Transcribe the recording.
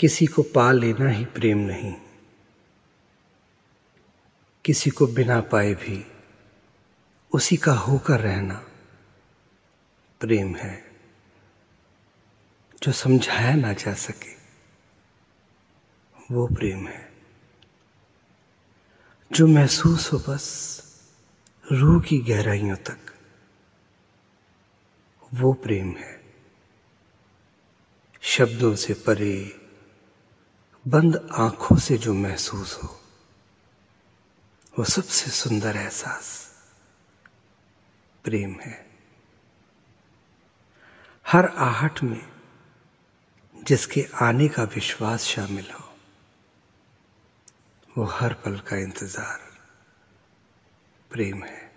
किसी को पा लेना ही प्रेम नहीं। किसी को बिना पाए भी उसी का होकर रहना प्रेम है, जो समझाया ना जा सके, वो प्रेम है। जो महसूस हो बस रूह की गहराइयों तक, वो प्रेम है। शब्दों से परे बंद आँखों से जो महसूस हो, वो सबसे सुंदर एहसास प्रेम है। हर आहट में जिसके आने का विश्वास शामिल हो, वो हर पल का इंतज़ार, प्रेम है।